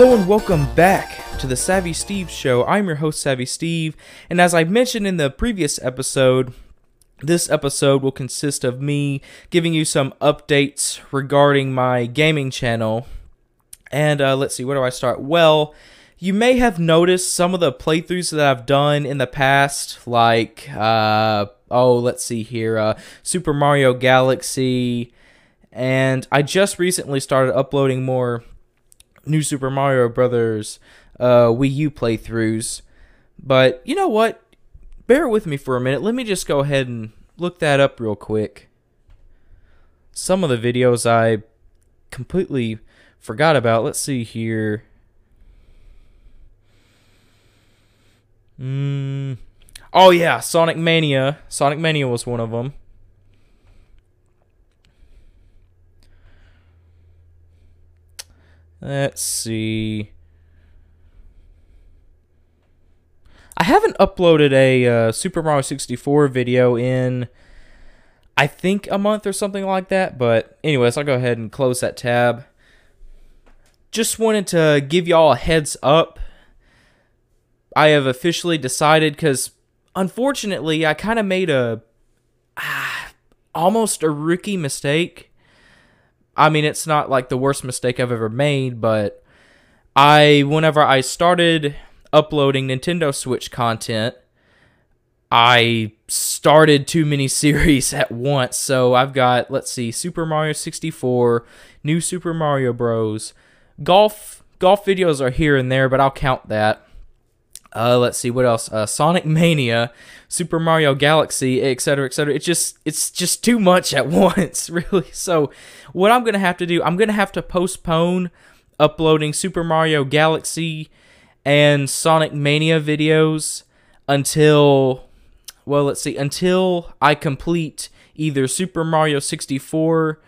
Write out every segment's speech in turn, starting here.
Hello and welcome back to the Savvy Steve Show. I'm your host, Savvy Steve, and as I mentioned in the previous episode, this episode will consist of me giving you some updates regarding my gaming channel. And uh, let's see, where do I start? Well, you may have noticed some of the playthroughs that I've done in the past, like, uh, oh, let's see here, uh, Super Mario Galaxy, and I just recently started uploading more New Super Mario Brothers uh, Wii U playthroughs. But you know what? Bear with me for a minute. Let me just go ahead and look that up real quick. Some of the videos I completely forgot about. Let's see here. Mm. Oh yeah, Sonic Mania. Sonic Mania was one of them. Let's see. I haven't uploaded a uh, Super Mario 64 video in, I think, a month or something like that. But, anyways, I'll go ahead and close that tab. Just wanted to give y'all a heads up. I have officially decided because, unfortunately, I kind of made a ah, almost a rookie mistake I mean, it's not like the worst mistake I've ever made, but I, whenever I started uploading Nintendo Switch content, I started too many series at once. So I've got, let's see, Super Mario 64, New Super Mario Bros. Golf golf videos are here and there, but I'll count that. Uh, let's see what else. Uh, Sonic Mania, Super Mario Galaxy, etc., etc. It's just it's just too much at once, really. So, what I'm gonna have to do, I'm gonna have to postpone uploading Super Mario Galaxy and Sonic Mania videos until, well, let's see, until I complete either Super Mario 64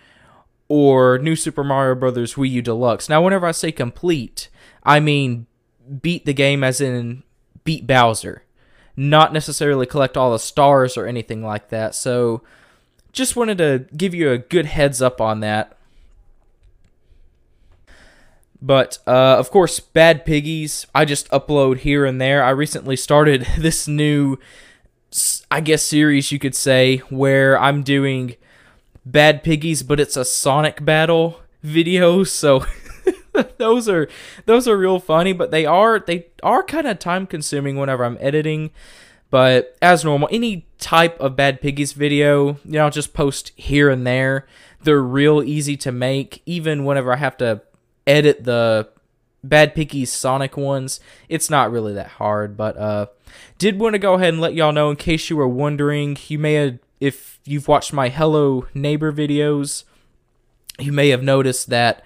or New Super Mario Brothers Wii U Deluxe. Now, whenever I say complete, I mean beat the game as in beat Bowser, not necessarily collect all the stars or anything like that. So just wanted to give you a good heads up on that. But uh, of course, Bad Piggies, I just upload here and there. I recently started this new, I guess, series you could say, where I'm doing Bad Piggies, but it's a Sonic battle video. So those are those are real funny, but they are they are kind of time consuming whenever I'm editing. But as normal, any type of Bad Piggies video, you know, I'll just post here and there. They're real easy to make, even whenever I have to edit the Bad Piggies Sonic ones. It's not really that hard, but uh, did want to go ahead and let y'all know in case you were wondering. You may have, if you've watched my Hello Neighbor videos, you may have noticed that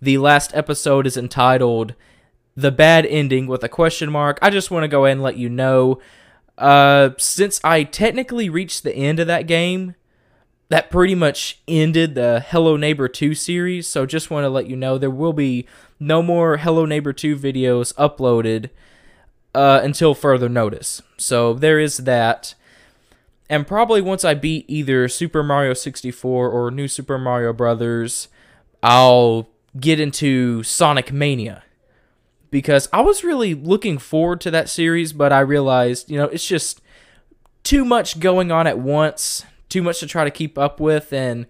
the last episode is entitled The Bad Ending with a question mark. I just want to go ahead and let you know. Uh, since I technically reached the end of that game, that pretty much ended the Hello Neighbor 2 series. So just want to let you know there will be no more Hello Neighbor 2 videos uploaded uh, until further notice. So there is that. And probably once I beat either Super Mario 64 or New Super Mario Brothers, I'll get into Sonic Mania because I was really looking forward to that series, but I realized, you know, it's just too much going on at once, too much to try to keep up with, and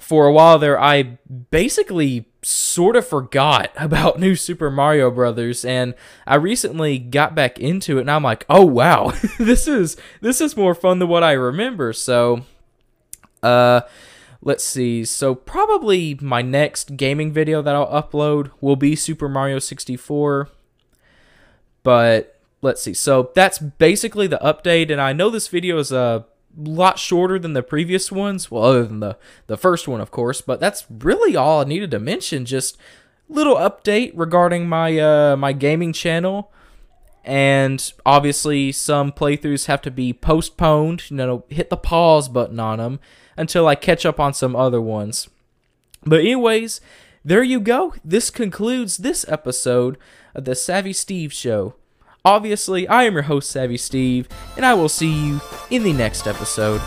for a while there, I basically sort of forgot about New Super Mario Brothers, and I recently got back into it, and I'm like, oh wow, this is this is more fun than what I remember. So, uh, let's see. So probably my next gaming video that I'll upload will be Super Mario 64. But let's see. So that's basically the update and I know this video is a lot shorter than the previous ones, well other than the the first one of course, but that's really all I needed to mention just little update regarding my uh my gaming channel and obviously some playthroughs have to be postponed, you know, hit the pause button on them until I catch up on some other ones. But, anyways, there you go. This concludes this episode of the Savvy Steve Show. Obviously, I am your host, Savvy Steve, and I will see you in the next episode.